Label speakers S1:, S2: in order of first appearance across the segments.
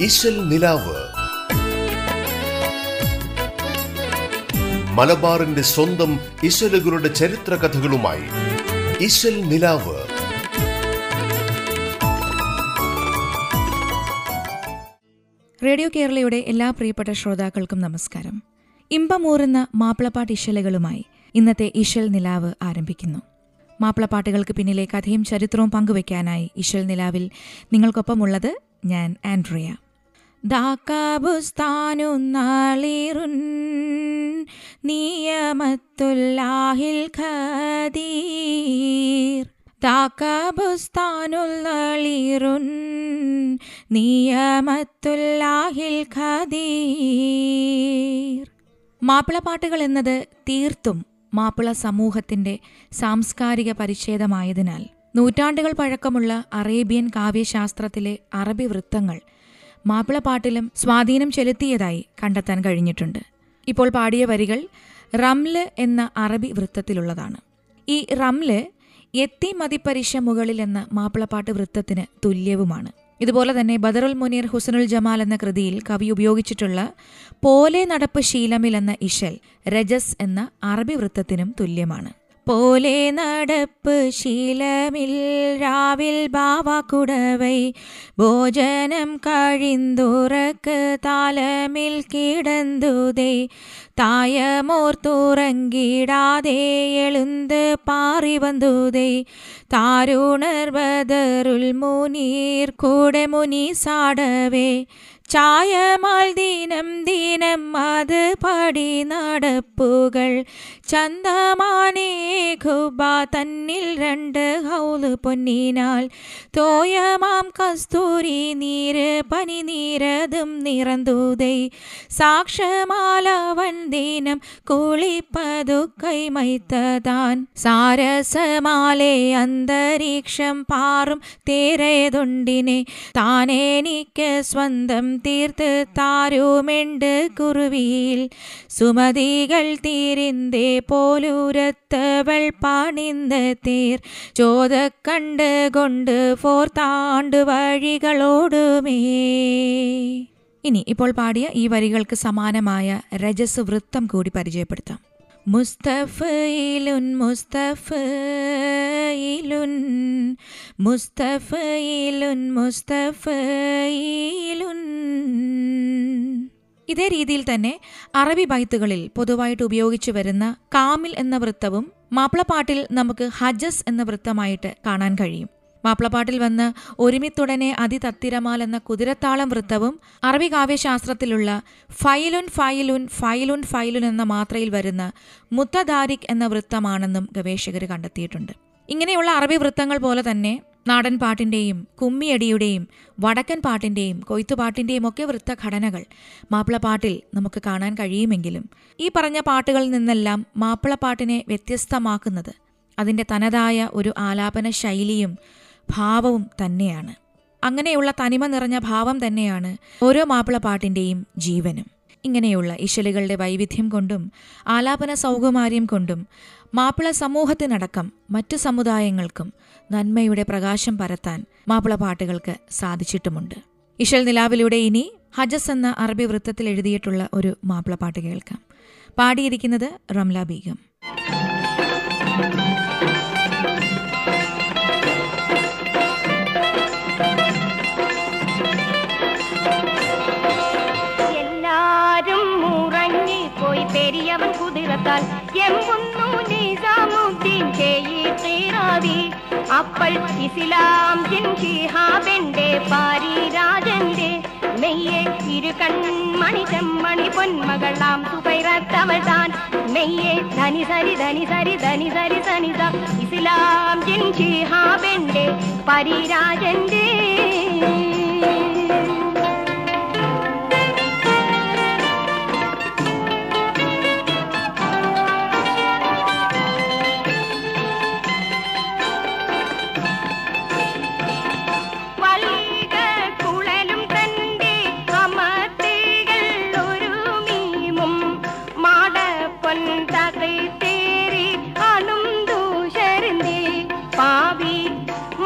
S1: ഇശൽ നിലാവ്. മലബാറിന്റെ സ്വന്തം ഇശലുകളുടെ ചരിത്ര കഥകളുമായി ഇശൽ നിലാവ്.
S2: റേഡിയോ കേരളയുടെ എല്ലാ പ്രിയപ്പെട്ട ശ്രോതാക്കൾക്കും നമസ്കാരം. ഇമ്പമൂറുന്ന മാപ്പിളപ്പാട്ട് ഇശലുകളുമായി ഇന്നത്തെ ഇശൽ നിലാവ് ആരംഭിക്കുന്നു. മാപ്പിളപ്പാട്ടുകൾക്ക് പിന്നിലെ കഥയും ചരിത്രവും പങ്കുവയ്ക്കാനായി ഇശൽ നിലാവിൽ നിങ്ങൾക്കൊപ്പമുള്ളത് ഞാൻ ആൻഡ്രിയ. ദാക്കാബുസ്താനു നാളിറുൻ നിയമത്തുല്ലാഹിൽ ഖദീർ താക്കബുസ്താനുൽ നളിറുൻ നിയമത്തുല്ലാഹിൽ ഖദീർ മാപ്പിളപ്പാട്ടുകൾ എന്നത് തീർത്തും മാപ്പിള സമൂഹത്തിന്റെ സാംസ്കാരിക പരിച്ഛേദമായതിനാൽ നൂറ്റാണ്ടുകൾ പഴക്കമുള്ള അറേബ്യൻ കാവ്യശാസ്ത്രത്തിലെ അറബി വൃത്തങ്ങൾ മാപ്പിളപ്പാട്ടിലും സ്വാധീനം ചെലുത്തിയതായി കണ്ടെത്താൻ കഴിഞ്ഞിട്ടുണ്ട്. ഇപ്പോൾ പാടിയ വരികൾ റംൽ എന്ന അറബി വൃത്തത്തിലുള്ളതാണ്. ഈ റംൽ എത്തി മതിപ്പരിശ മുകളിൽ എന്ന മാപ്പിളപ്പാട്ട് വൃത്തത്തിന് തുല്യവുമാണ്. ഇതുപോലെ തന്നെ ബദറുൽ മുനീർ ഹുസനുൽ ജമാൽ എന്ന കൃതിയിൽ കവി ഉപയോഗിച്ചിട്ടുള്ള പോലെ നടപ്പ് ശീലമിൽ എന്ന ഇഷൽ രജസ് എന്ന അറബി വൃത്തത്തിനും തുല്യമാണ്. പോലെ നടപ്പ് ശീലമിൽ രാവിൽ ബാവാക്കുടവൈ ഭോജനം കഴിന്തുറക്ക് താലമിൽ കിടന്തുതേ തായമോർത്തുറങ്ങിടാതെ എളുന്ത് പാറി വന്തുതേ താരുണർ ബദറുൽ മുനീർ കൂടെ മുനി സാടവേ ചായമാൽ ദീനം ദീനം അത് പടി നടപ്പുകൾ. ചന്തമാനേ ഖുബ തന്നിൽ രണ്ട് ഹൗൽ പൊന്നിനാൽ. തോയമാം കസ്തൂരി നീര് പനി നീരതും നിറന്തൂതൈ സാക്ഷമാലവൻ ദീനം കുളിപ്പതു കൈമൈത്തതാൻ. സാരസമാലെ അന്തരീക്ഷം പാറും തേരേതുണ്ടിനെ. താനേനിക്ക് സ്വന്തം തീർത്ത് താരുമെണ്ട് കുറുവിയിൽ. സുമതികൾ തീരിന്തേ പോലൂരത്തവൾ പാണിന്ത തീർ. ചോദക്കണ്ട് കൊണ്ട് ഫോർത്താണ്ട് വഴികളോടുമേ. ഇനി ഇപ്പോൾ പാടിയ ഈ വരികൾക്ക് സമാനമായ രജസ് വൃത്തം കൂടി പരിചയപ്പെടുത്താം. മുസ്തഫയിലുൻ മുസ്തഫയിലുൻ മുസ്തഫയിലുൻ മുസ്തഫയിലുൻ. ഇതേ രീതിയിൽ തന്നെ അറബി ബൈത്തുകളിൽ പൊതുവായിട്ട് ഉപയോഗിച്ചു വരുന്ന കാമിൽ എന്ന വൃത്തവും മാപ്പിളപ്പാട്ടിൽ നമുക്ക് ഹജസ് എന്ന വൃത്തമായിട്ട് കാണാൻ കഴിയും. മാപ്പിളപ്പാട്ടിൽ വന്ന് ഒരുമിത്തുടനെ അതിതത്തിരമാൽ എന്ന കുതിരത്താളം വൃത്തവും അറബി കാവ്യശാസ്ത്രത്തിലുള്ള ഫൈലുൻ ഫൈലുൻ ഫൈലുൻ ഫൈലുൻ എന്ന മാത്രയിൽ വരുന്ന മുത്തദാരിക് എന്ന വൃത്തമാണെന്നും ഗവേഷകർ കണ്ടെത്തിയിട്ടുണ്ട്. ഇങ്ങനെയുള്ള അറബി വൃത്തങ്ങൾ പോലെ തന്നെ നാടൻ പാട്ടിന്റെയും കുമ്മിയടിയുടെയും വടക്കൻ പാട്ടിന്റെയും കൊയ്ത്തുപാട്ടിന്റെയും ഒക്കെ വൃത്തഘടനകൾ മാപ്പിളപ്പാട്ടിൽ നമുക്ക് കാണാൻ കഴിയുമെങ്കിലും ഈ പറഞ്ഞ പാട്ടുകളിൽ നിന്നെല്ലാം മാപ്പിളപ്പാട്ടിനെ വ്യത്യസ്തമാക്കുന്നത് അതിന്റെ തനതായ ഒരു ആലാപന ശൈലിയും ഭാവവും തന്നെയാണ്. അങ്ങനെയുള്ള തനിമ നിറഞ്ഞ ഭാവം തന്നെയാണ് ഓരോ മാപ്പിള പാട്ടിന്റെയും ജീവനും. ഇങ്ങനെയുള്ള ഇശലുകളുടെ വൈവിധ്യം കൊണ്ടും ആലാപന സൗകുമാര്യം കൊണ്ടും മാപ്പിള സമൂഹത്തിനടക്കം മറ്റു സമുദായങ്ങൾക്കും നന്മയുടെ പ്രകാശം പരത്താൻ മാപ്പിള പാട്ടുകൾക്ക് സാധിച്ചിട്ടുമുണ്ട്. ഇശൽ നിലാവിലൂടെ ഇനി ഹജസ് എന്ന അറബി വൃത്തത്തിൽ എഴുതിയിട്ടുള്ള ഒരു മാപ്പിള പാട്ട് കേൾക്കാം. പാടിയിരിക്കുന്നത് റംല ബീഗം.
S3: അപ്പോൾ ഇസ്ലാം ജിൻ ഷിഹാബെന്റെ പാരിരാജന്റെ മെയ്യെ ഇരു കൺമണി ചെമ്മണി പൊന്മകളാം സുബൈറത്തവൾ താൻ മെയ്യെ ധനി സരി ധനി സരി ധനി സരി സനിത ഇസ്ലാം ജിൻ ഷിഹാബെന്റെ പരിരാജന്റെ പാവി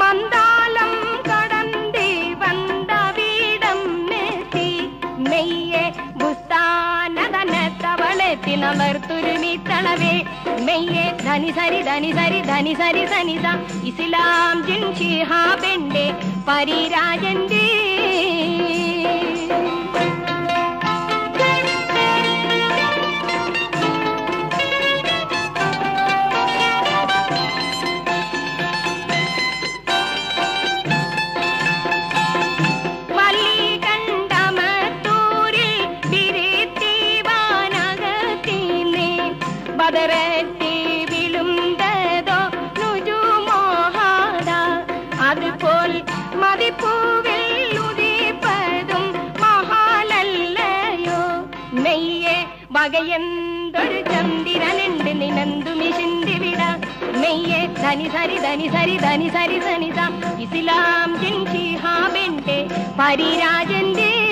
S3: മന്ദാലം കടന്തി വന്ന വീടം നിർത്തി മെയ്യെ ബുസ്താനതനത്തവളെത്തി നമർ തുരുമി മെയ്യെ ധനി സരി ധനി സരി ധനി സരി സനിത ഇസ്ലാം ജിൻഷി ഷിഹാബെന്റെ പരിരാജന്റെ ചന്ദ്രനുണ്ട് നിനന്തുമി ചിന്തിവിട മെയ്യെ ധനി സരി ധനി സരി ധനി സരി സനിത ഇസ്ലാം ജിൻ ഷിഹാബെന്റെ പരിരാജന്റെ നെല്ലി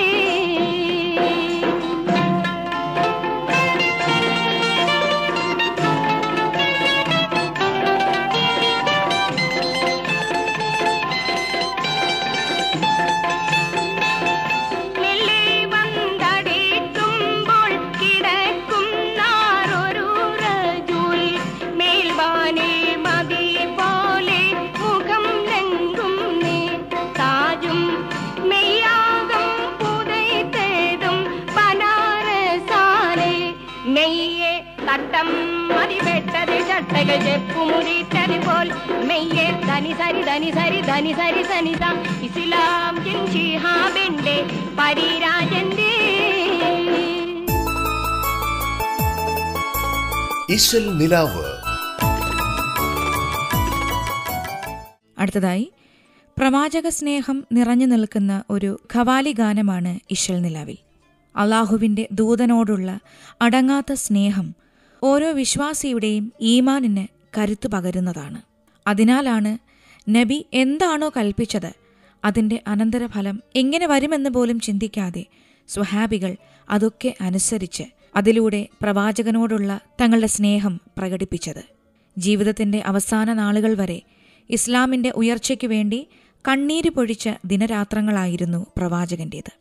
S3: പരിരാജന്റെ.
S1: ഇശൽ നിലാവ്.
S2: അടുത്തതായി പ്രവാചക സ്നേഹം നിറഞ്ഞു നിൽക്കുന്ന ഒരു ഖവാലി ഗാനമാണ് ഇശൽ നിലാവിൽ. അള്ളാഹുവിന്റെ ദൂതനോടുള്ള അടങ്ങാത്ത സ്നേഹം ഓരോ വിശ്വാസിയുടെയും ഈമാനിന് കരുത്തു പകരുന്നതാണ്. അതിനാലാണ് നബി എന്താണോ കൽപ്പിച്ചത് അതിന്റെ അനന്തരഫലം എങ്ങനെ വരുമെന്ന് പോലും ചിന്തിക്കാതെ സ്വഹാബികൾ അതൊക്കെ അനുസരിച്ച് അതിലൂടെ പ്രവാചകനോടുള്ള തങ്ങളുടെ സ്നേഹം പ്രകടിപ്പിച്ചത്. ജീവിതത്തിന്റെ അവസാന നാളുകൾ വരെ ഇസ്ലാമിന്റെ ഉയർച്ചയ്ക്കു വേണ്ടി കണ്ണീര് പൊഴിച്ച ദിനരാത്രങ്ങളായിരുന്നു പ്രവാചകന്റേത്.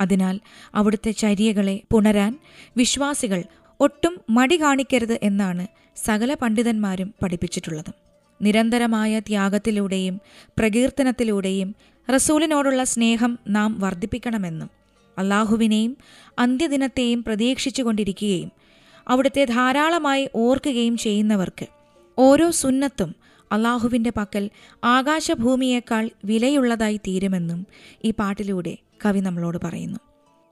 S2: അതിനാൽ അവിടുത്തെ ചര്യകളെ പുണരാൻ വിശ്വാസികൾ ഒട്ടും മടി കാണിക്കരുത് എന്നാണ് സകല പണ്ഡിതന്മാരും പഠിപ്പിച്ചിട്ടുള്ളത്. നിരന്തരമായ ത്യാഗത്തിലൂടെയും പ്രകീർത്തനത്തിലൂടെയും റസൂലിനോടുള്ള സ്നേഹം നാം വർദ്ധിപ്പിക്കണമെന്നും അള്ളാഹുവിനെയും അന്ത്യദിനത്തെയും പ്രതീക്ഷിച്ചുകൊണ്ടിരിക്കുകയും അവിടുത്തെ ധാരാളമായി ഓർക്കുകയും ചെയ്യുന്നവർക്ക് ഓരോ സുന്നത്തും അള്ളാഹുവിന്റെ പക്കൽ ആകാശഭൂമിയേക്കാൾ വിലയുള്ളതായി തീരുമെന്നും ഈ പാട്ടിലൂടെ കവി നമ്മളോട് പറയുന്നു.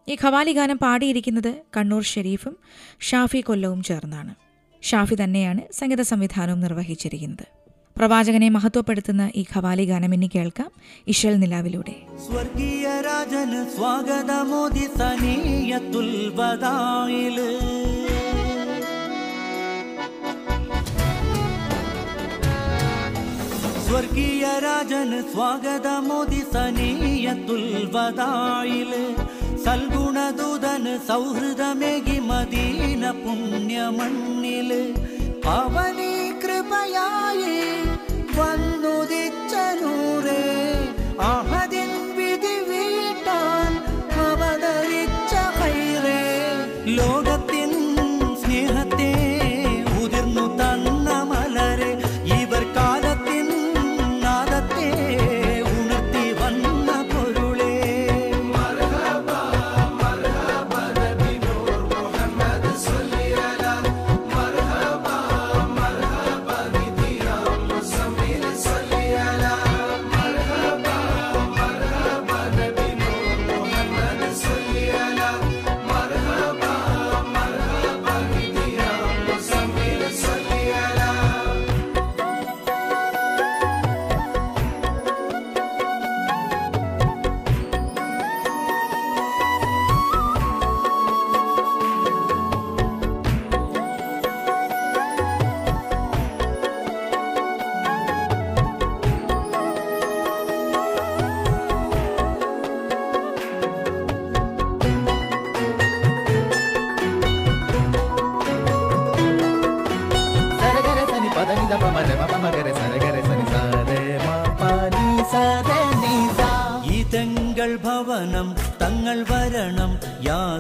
S2: ഈ ഖവാലി ഗാനം പാടിയിരിക്കുന്നത് കണ്ണൂർ ഷെരീഫും ഷാഫി കൊല്ലവും ചേർന്നാണ്. ഷാഫി തന്നെയാണ് സംഗീത സംവിധാനവും നിർവഹിച്ചിരിക്കുന്നത്. പ്രവാചകനെ മഹത്വപ്പെടുത്തുന്ന ഈ ഖവാലി ഗാനം ഇനി കേൾക്കാം. ഇഷൽ നിലാവിലൂടെ.
S4: സ്വർഗീയ രാജൻ സ്വാഗതമോദി സനീയത്തുൽ ബദായിൽ സ്വർഗീയ രാജന് സ്വാഗതമോദി സനീയത്തുൽ ബദായിൽ സൽഗുണദൂതന് സൗഹൃദമേകി മദീന പുണ്യമണ്ണിൽ. അവനീ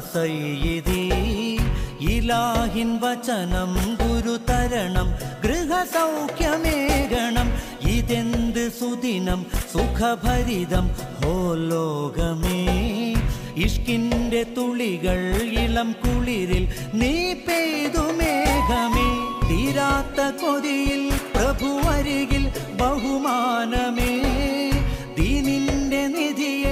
S4: സയ്യിദി ഇലാഹിൻ വചനം ഗുരുതരണം ഗൃഹസൗഖ്യമേകണം ഇതെന്ത് സുദിനം സുഖഭരിതം ഹോ ലോകമേ ഇഷ്കിന്റെ തുളികൾ ഇളം കുളിരിൽ നീ പെയ്തു മേഘമേ. തീരാത്ത കൊതിയിൽ പ്രഭുവരികിൽ ബഹുമാനമേ. ദീനിന്റെ നിധിയെ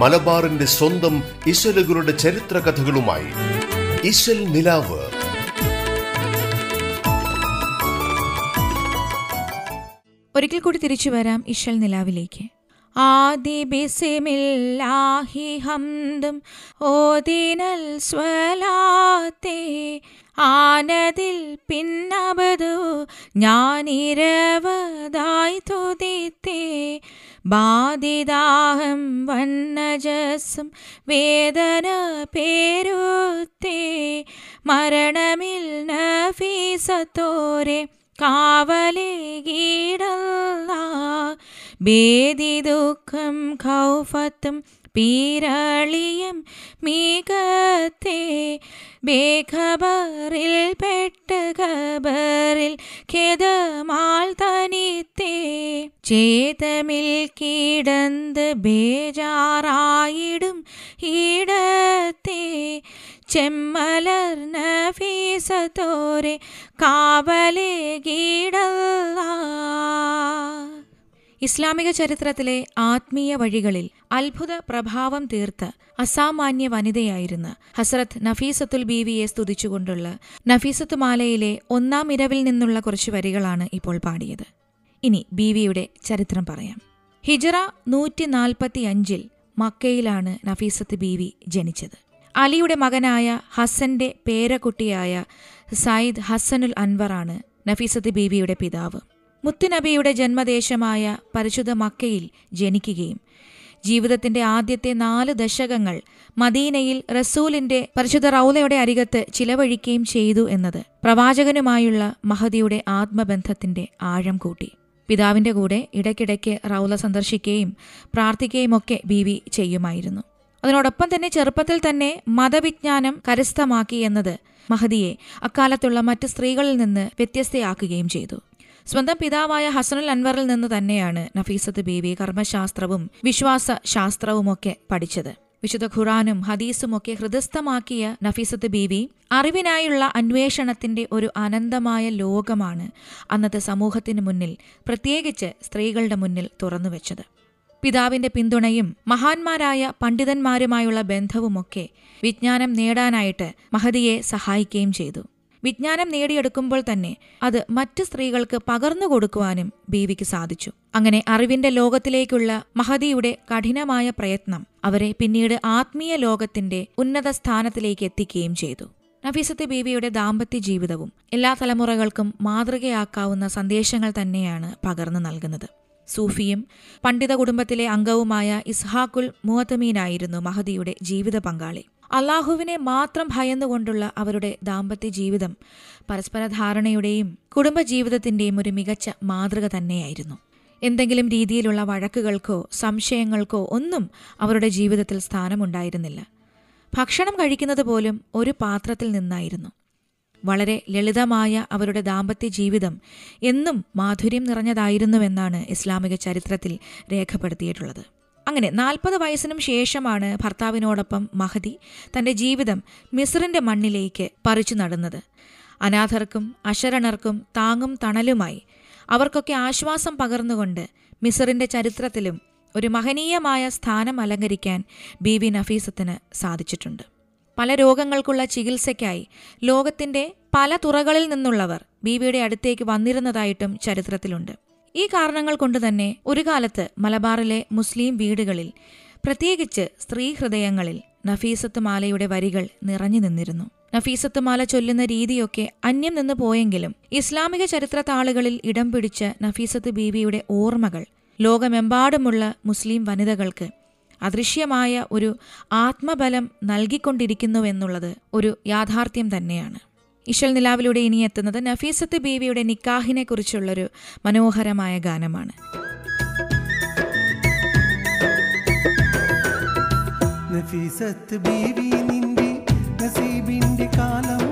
S1: മലബാറിന്റെ സ്വന്തം ഇശലുകളുടെ ചരിത്ര കഥകളുമായി ഇശൽ നിലാവ്.
S2: ഒരിക്കൽ കൂടി തിരിച്ചു വരാം ഇശൽ നിലാവിലേക്ക്. ആദി ബിസിമില്ലാഹി ഹംദും ഓദിനൽ സ്വലാത്തേ ആനതിൽ പിന്നബതു ഞാനിരവതായി തുതിത്തേ. ബാധിതാഹം വന്നജസം വേദന പേരുത്തേ. മരണമിൽ നഫീസത്തോരെ കാവലേ ഭേദി ദുഃഖം ഖൗഫത്തും പീരളിയും മീകത്തെ ബേഖബറിൽ പെട്ട് ഖബറിൽ ഖേദമാൾ തനിത്തേ. ചേതമിൽ കിടന്ത് ബേജാറായിടും ഈടത്തെ. ചെമ്മലർന്ന ഫീസത്തോരെ കാവലേ ഗീടല്ല. ഇസ്ലാമിക ചരിത്രത്തിലെ ആത്മീയ വഴികളിൽ അത്ഭുത പ്രഭാവം തീർത്ത് അസാമാന്യ വനിതയായിരുന്ന ഹസ്രത്ത് നഫീസത്തുൽ ബീവിയെ സ്തുതിച്ചുകൊണ്ടുള്ള നഫീസത്ത് മാലയിലെ ഒന്നാം ഇരവിൽ നിന്നുള്ള കുറച്ച് വരികളാണ് ഇപ്പോൾ പാടിയത്. ഇനി ബീവിയുടെ ചരിത്രം പറയാം. ഹിജറ നൂറ്റി നാൽപ്പത്തി അഞ്ചിൽ മക്കയിലാണ് നഫീസത്ത് ബീവി ജനിച്ചത്. അലിയുടെ മകനായ ഹസന്റെ പേരക്കുട്ടിയായ സയ്യിദ് ഹസനുൽ അൻവറാണ് നഫീസത്ത് ബീവിയുടെ പിതാവ്. മുത്തുനബിയുടെ ജന്മദേശമായ പരിശുദ്ധ മക്കയിൽ ജനിക്കുകയും ജീവിതത്തിന്റെ ആദ്യത്തെ നാല് ദശകങ്ങൾ മദീനയിൽ റസൂലിന്റെ പരിശുദ്ധ റൗലയുടെ അരികത്ത് ചിലവഴിക്കുകയും ചെയ്തു എന്നത് പ്രവാചകനുമായുള്ള മഹദിയുടെ ആത്മബന്ധത്തിന്റെ ആഴം കൂട്ടി. പിതാവിന്റെ കൂടെ ഇടയ്ക്കിടയ്ക്ക് റൗല സന്ദർശിക്കുകയും പ്രാർത്ഥിക്കുകയും ഒക്കെ ബീവി ചെയ്യുമായിരുന്നു. അതിനോടൊപ്പം തന്നെ ചെറുപ്പത്തിൽ തന്നെ മതവിജ്ഞാനം കരസ്ഥമാക്കി എന്നത് മഹദിയെ അക്കാലത്തുള്ള മറ്റ് സ്ത്രീകളിൽ നിന്ന് വ്യത്യസ്തയാക്കുകയും ചെയ്തു. സ്വന്തം പിതാവായ ഹസനുൽ അൻവറിൽ നിന്ന് തന്നെയാണ് നഫീസത്ത് ബീവി കർമ്മശാസ്ത്രവും വിശ്വാസ ശാസ്ത്രവുമൊക്കെ പഠിച്ചത്. വിശുദ്ധ ഖുറാനും ഹദീസും ഒക്കെ ഹൃദയസ്ഥമാക്കിയ നഫീസത്ത് ബീവി അറിവിനായുള്ള അന്വേഷണത്തിന്റെ ഒരു അനന്തമായ ലോകമാണ് അന്നത്തെ സമൂഹത്തിന് മുന്നിൽ പ്രത്യേകിച്ച് സ്ത്രീകളുടെ മുന്നിൽ തുറന്നുവെച്ചത്. പിതാവിന്റെ പിന്തുണയും മഹാന്മാരായ പണ്ഡിതന്മാരുമായുള്ള ബന്ധവുമൊക്കെ വിജ്ഞാനം നേടാനായിട്ട് മഹദിയെ സഹായിക്കുകയും ചെയ്തു. വിജ്ഞാനം നേടിയെടുക്കുമ്പോൾ തന്നെ അത് മറ്റ് സ്ത്രീകൾക്ക് പകർന്നു കൊടുക്കുവാനും ബീവിക്ക് സാധിച്ചു. അങ്ങനെ അറിവിന്റെ ലോകത്തിലേക്കുള്ള മഹതിയുടെ കഠിനമായ പ്രയത്നം അവരെ പിന്നീട് ആത്മീയ ലോകത്തിന്റെ ഉന്നത സ്ഥാനത്തിലേക്ക് എത്തിക്കുകയും ചെയ്തു. നഫീസത്തെ ബീവിയുടെ ദാമ്പത്യ ജീവിതവും എല്ലാ തലമുറകൾക്കും മാതൃകയാക്കാവുന്ന സന്ദേശങ്ങൾ തന്നെയാണ് പകർന്നു നൽകുന്നത്. സൂഫിയും പണ്ഡിത കുടുംബത്തിലെ അംഗവുമായ ഇസ്ഹാഖുൽ മുഹത്തമീനായിരുന്നു മഹദിയുടെ ജീവിത പങ്കാളി. അള്ളാഹുവിനെ മാത്രം ഭയന്നുകൊണ്ടുള്ള അവരുടെ ദാമ്പത്യ ജീവിതം പരസ്പര ധാരണയുടെയും കുടുംബജീവിതത്തിന്റെയും ഒരു മികച്ച മാതൃക തന്നെയായിരുന്നു. എന്തെങ്കിലും രീതിയിലുള്ള വഴക്കുകൾക്കോ സംശയങ്ങൾക്കോ ഒന്നും അവരുടെ ജീവിതത്തിൽ സ്ഥാനമുണ്ടായിരുന്നില്ല. ഭക്ഷണം കഴിക്കുന്നത് പോലും ഒരു പാത്രത്തിൽ നിന്നായിരുന്നു. വളരെ ലളിതമായ അവരുടെ ദാമ്പത്യ ജീവിതം എന്നും മാധുര്യം നിറഞ്ഞതായിരുന്നുവെന്നാണ് ഇസ്ലാമിക ചരിത്രത്തിൽ രേഖപ്പെടുത്തിയിട്ടുള്ളത്. അങ്ങനെ നാൽപ്പത് വയസ്സിനും ശേഷമാണ് ഭർത്താവിനോടൊപ്പം മഹദി തന്റെ ജീവിതം മിസ്റിന്റെ മണ്ണിലേക്ക് പറിച്ചു നടുന്നത്. അനാഥർക്കും അശരണർക്കും താങ്ങും തണലുമായി അവർക്കൊക്കെ ആശ്വാസം പകർന്നുകൊണ്ട് മിസറിന്റെ ചരിത്രത്തിലും ഒരു മഹനീയമായ സ്ഥാനം അലങ്കരിക്കാൻ ബി വി നഫീസത്തിന് സാധിച്ചിട്ടുണ്ട്. പല രോഗങ്ങൾക്കുള്ള ചികിത്സയ്ക്കായി ലോകത്തിന്റെ പല തുറകളിൽ നിന്നുള്ളവർ ബീബിയുടെ അടുത്തേക്ക് വന്നിരുന്നതായിട്ടും ചരിത്രത്തിലുണ്ട്. ഈ കാരണങ്ങൾ കൊണ്ട് തന്നെ ഒരു കാലത്ത് മലബാറിലെ മുസ്ലിം വീടുകളിൽ പ്രത്യേകിച്ച് സ്ത്രീ ഹൃദയങ്ങളിൽ നഫീസത്ത് മാലയുടെ വരികൾ നിറഞ്ഞു നിന്നിരുന്നു. നഫീസത്ത് മാല ചൊല്ലുന്ന രീതിയൊക്കെ അന്യം നിന്ന് പോയെങ്കിലും ഇസ്ലാമിക ചരിത്ര താളുകളിൽ ഇടം പിടിച്ച നഫീസത്ത് ബീവിയുടെ ഓർമ്മകൾ ലോകമെമ്പാടുമുള്ള മുസ്ലിം വനിതകൾക്ക് അദൃശ്യമായ ഒരു ആത്മബലം നൽകിക്കൊണ്ടിരിക്കുന്നുവെന്നുള്ളത് ഒരു യാഥാർത്ഥ്യം തന്നെയാണ്. ഇശൽ നിലാവിലൂടെ ഇനി എത്തുന്നത് നഫീസത്ത് ബീവിയുടെ നിക്കാഹിനെ കുറിച്ചുള്ളൊരു മനോഹരമായ ഗാനമാണ്.
S5: നഫീസത്ത് ബീവി നിന്റെ നസീബിന്റെ കാലം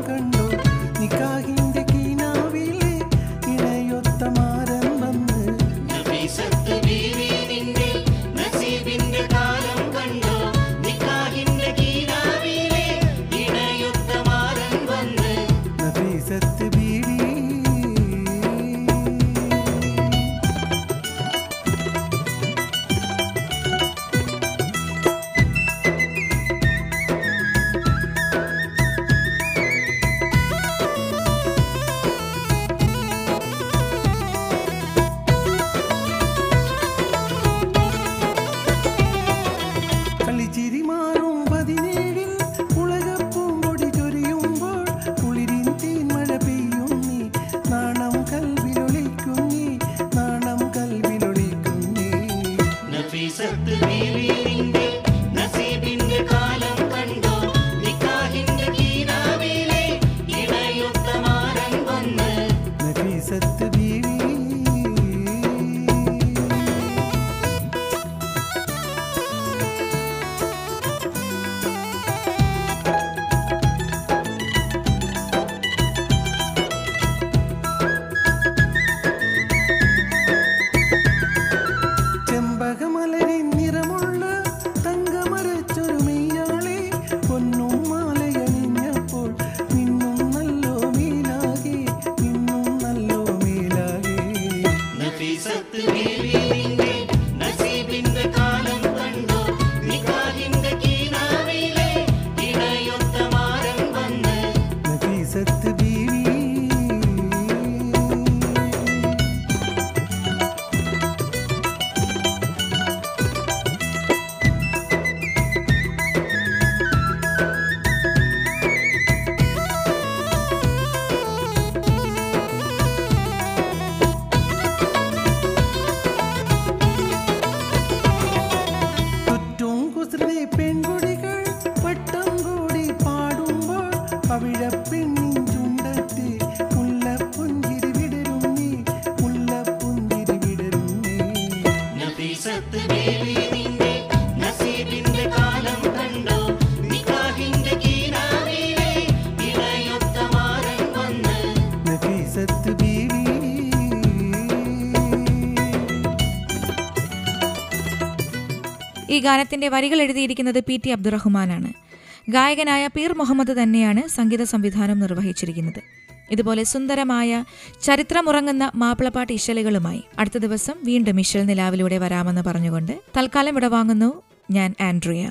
S5: പാടുമ്പോൾ പവിഴപ്പെണ്ണിൻ ചുണ്ടത്ത് മുല്ലപ്പുഞ്ചിരി വിടരും നീ മുല്ലപ്പുഞ്ചിരി വിടരും നീ
S6: നഫീസത്ത് ബീവി നിന്റെ നസീബിന്റെ കാലം കണ്ടോ? നിക്കാഹിന്റെ കീനാവിലെ വന്ന്.
S2: ഈ ഗാനത്തിന്റെ വരികൾ എഴുതിയിരിക്കുന്നത് പി ടി അബ്ദുറഹ്മാനാണ്. ഗായകനായ പീർ മുഹമ്മദ് തന്നെയാണ് സംഗീത സംവിധാനം നിർവഹിച്ചിരിക്കുന്നത്. ഇതുപോലെ സുന്ദരമായ ചരിത്രമുറങ്ങുന്ന മാപ്പിളപ്പാട്ട് ഇശലുകളുമായി അടുത്ത ദിവസം വീണ്ടും ഇശൽ നിലാവിലൂടെ വരാമെന്ന് പറഞ്ഞുകൊണ്ട് തൽക്കാലം ഇടവാങ്ങുന്നു ഞാൻ ആൻഡ്രിയ.